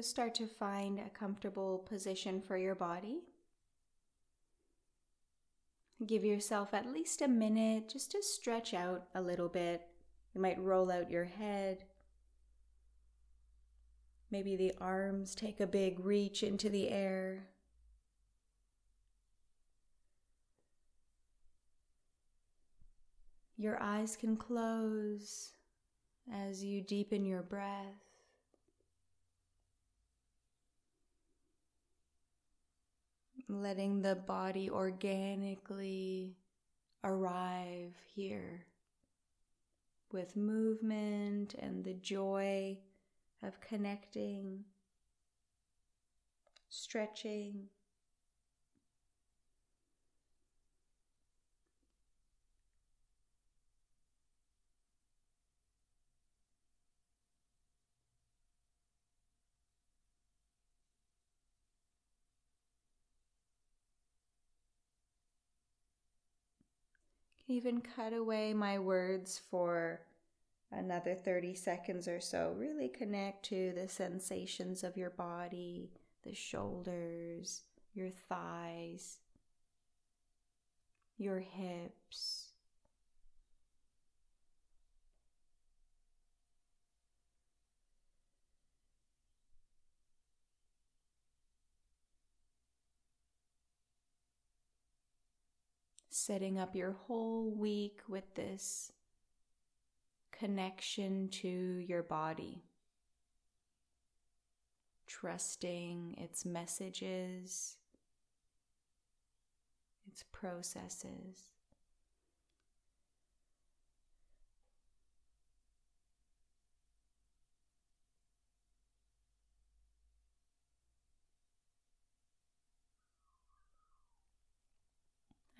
So start to find a comfortable position for your body. Give yourself at least a minute just to stretch out a little bit. You might roll out your head. Maybe the arms take a big reach into the air. Your eyes can close as you deepen your breath. Letting the body organically arrive here with movement and the joy of connecting, stretching. Even cut away my words for another 30 seconds or so. Really connect to the sensations of your body, the shoulders, your thighs, your hips. Setting up your whole week with this connection to your body, trusting its messages, its processes.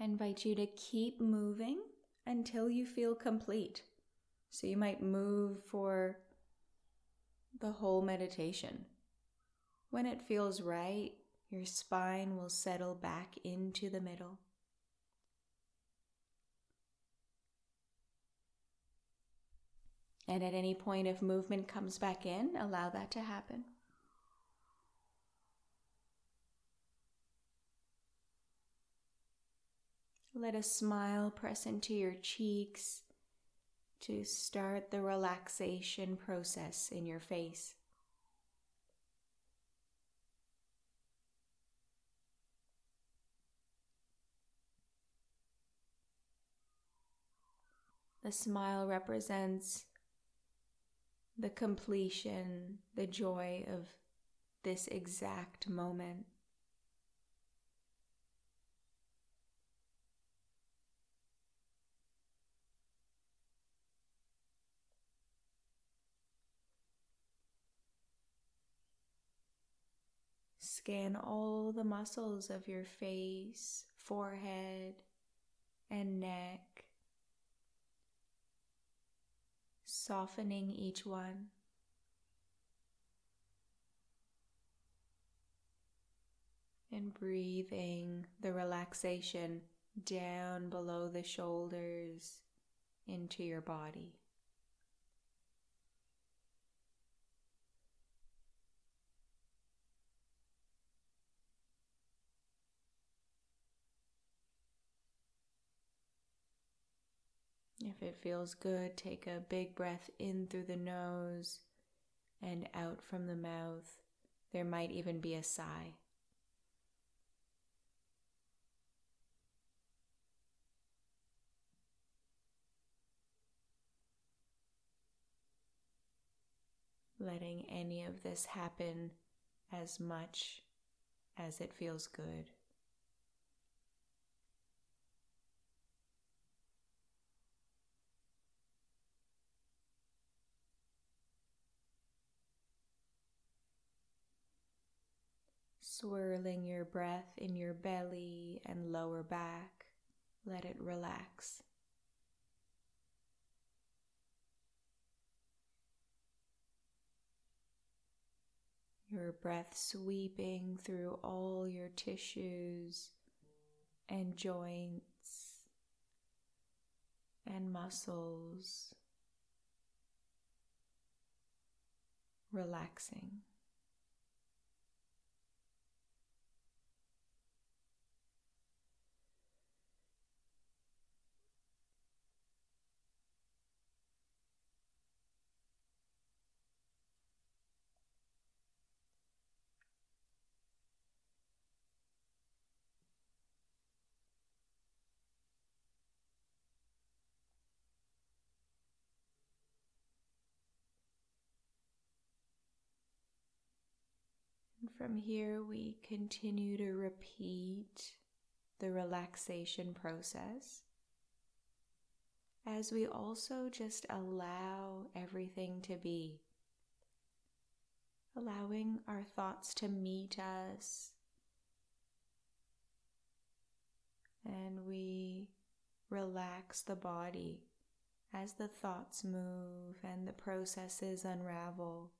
I invite you to keep moving until you feel complete. So you might move for the whole meditation. When it feels right, your spine will settle back into the middle. And at any point, if movement comes back in, allow that to happen. Let a smile press into your cheeks to start the relaxation process in your face. The smile represents the completion, the joy of this exact moment. Scan all the muscles of your face, forehead, and neck, softening each one. And breathing the relaxation down below the shoulders into your body. If it feels good, take a big breath in through the nose and out from the mouth. There might even be a sigh. Letting any of this happen as much as it feels good. Swirling your breath in your belly and lower back. Let it relax. Your breath sweeping through all your tissues and joints and muscles, relaxing. And from here, we continue to repeat the relaxation process. As we also just allow everything to be. Allowing our thoughts to meet us, and we relax the body as the thoughts move and the processes unravel,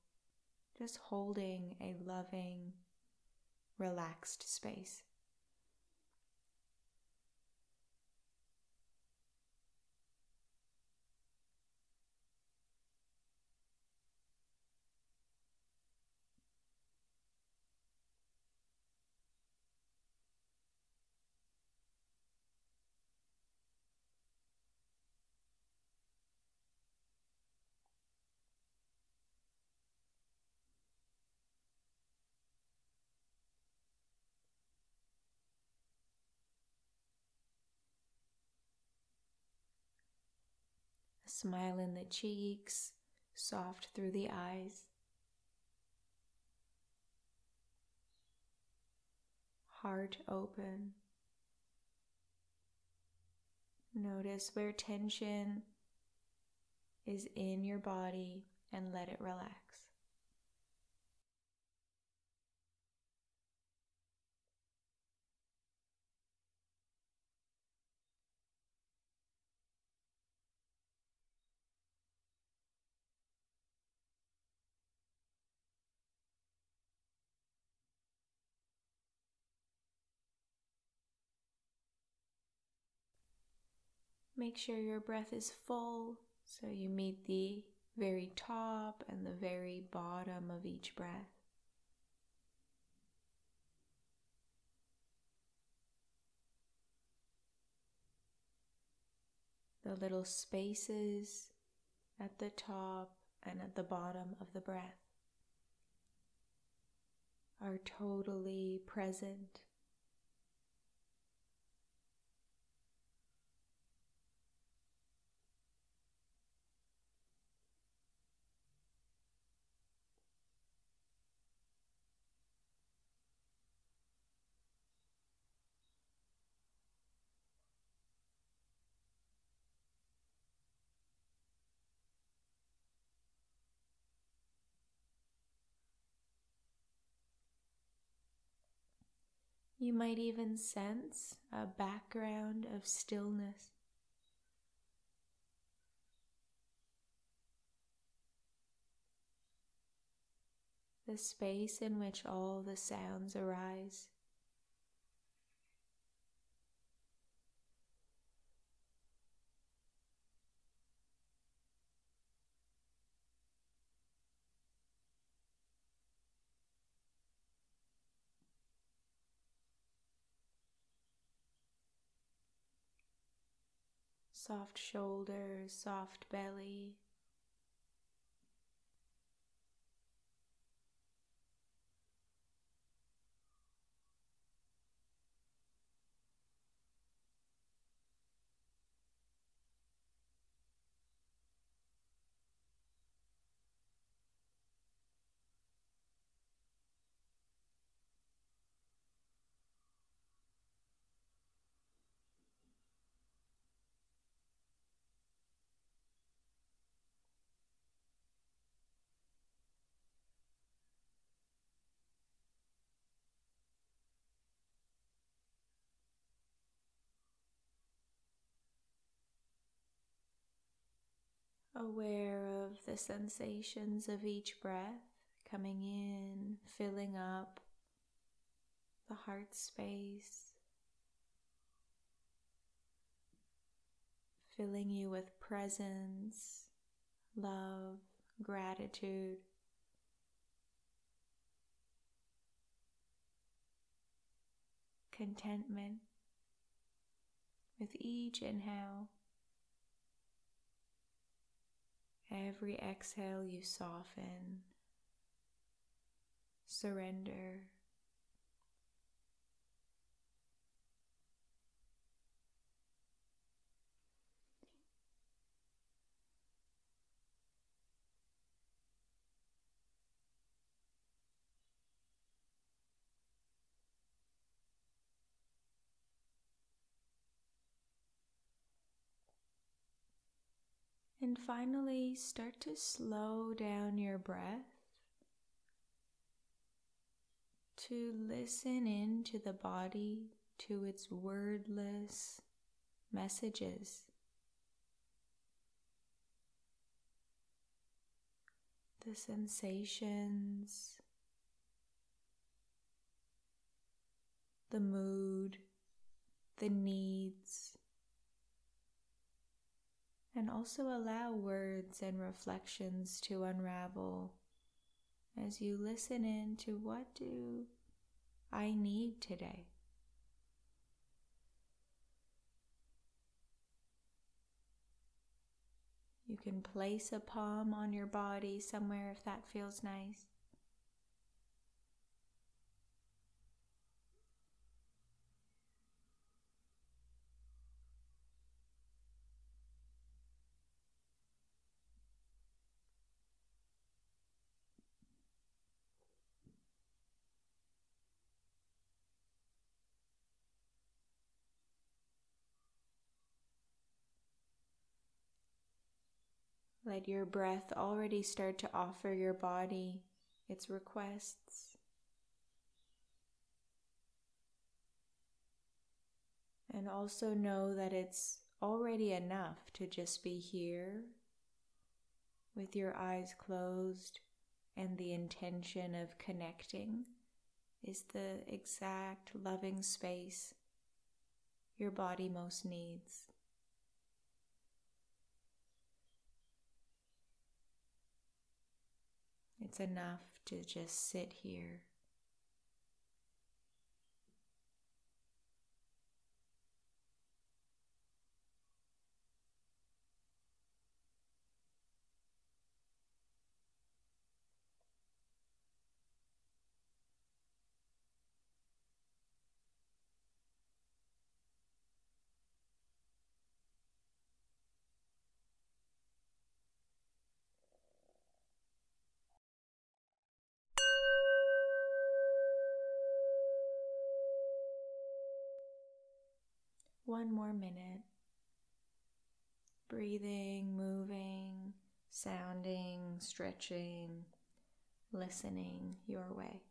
just holding a loving, relaxed space. Smile in the cheeks, soft through the eyes. Heart open. Notice where tension is in your body and let it relax. Make sure your breath is full so you meet the very top and the very bottom of each breath. The little spaces at the top and at the bottom of the breath are totally present You might even sense a background of stillness. The space in which all the sounds arise. Soft shoulders, soft belly. Aware of the sensations of each breath coming in, filling up the heart space, filling you with presence, love, gratitude. Contentment with each inhale. Every exhale, you soften, surrender. And finally, start to slow down your breath to listen into the body, to its wordless messages. The sensations, the mood, the needs, and also allow words and reflections to unravel as you listen in to what do I need today. You can place a palm on your body somewhere if that feels nice. Let your breath already start to offer your body its requests. And also know that it's already enough to just be here with your eyes closed and the intention of connecting is the exact loving space your body most needs. It's enough to just sit here. One more minute. Breathing, moving, sounding, stretching, listening your way.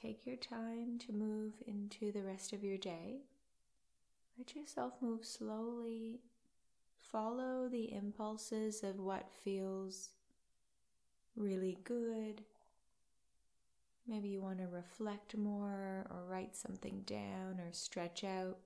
Take your time to move into the rest of your day. Let yourself move slowly. Follow the impulses of what feels really good. Maybe you want to reflect more or write something down or stretch out.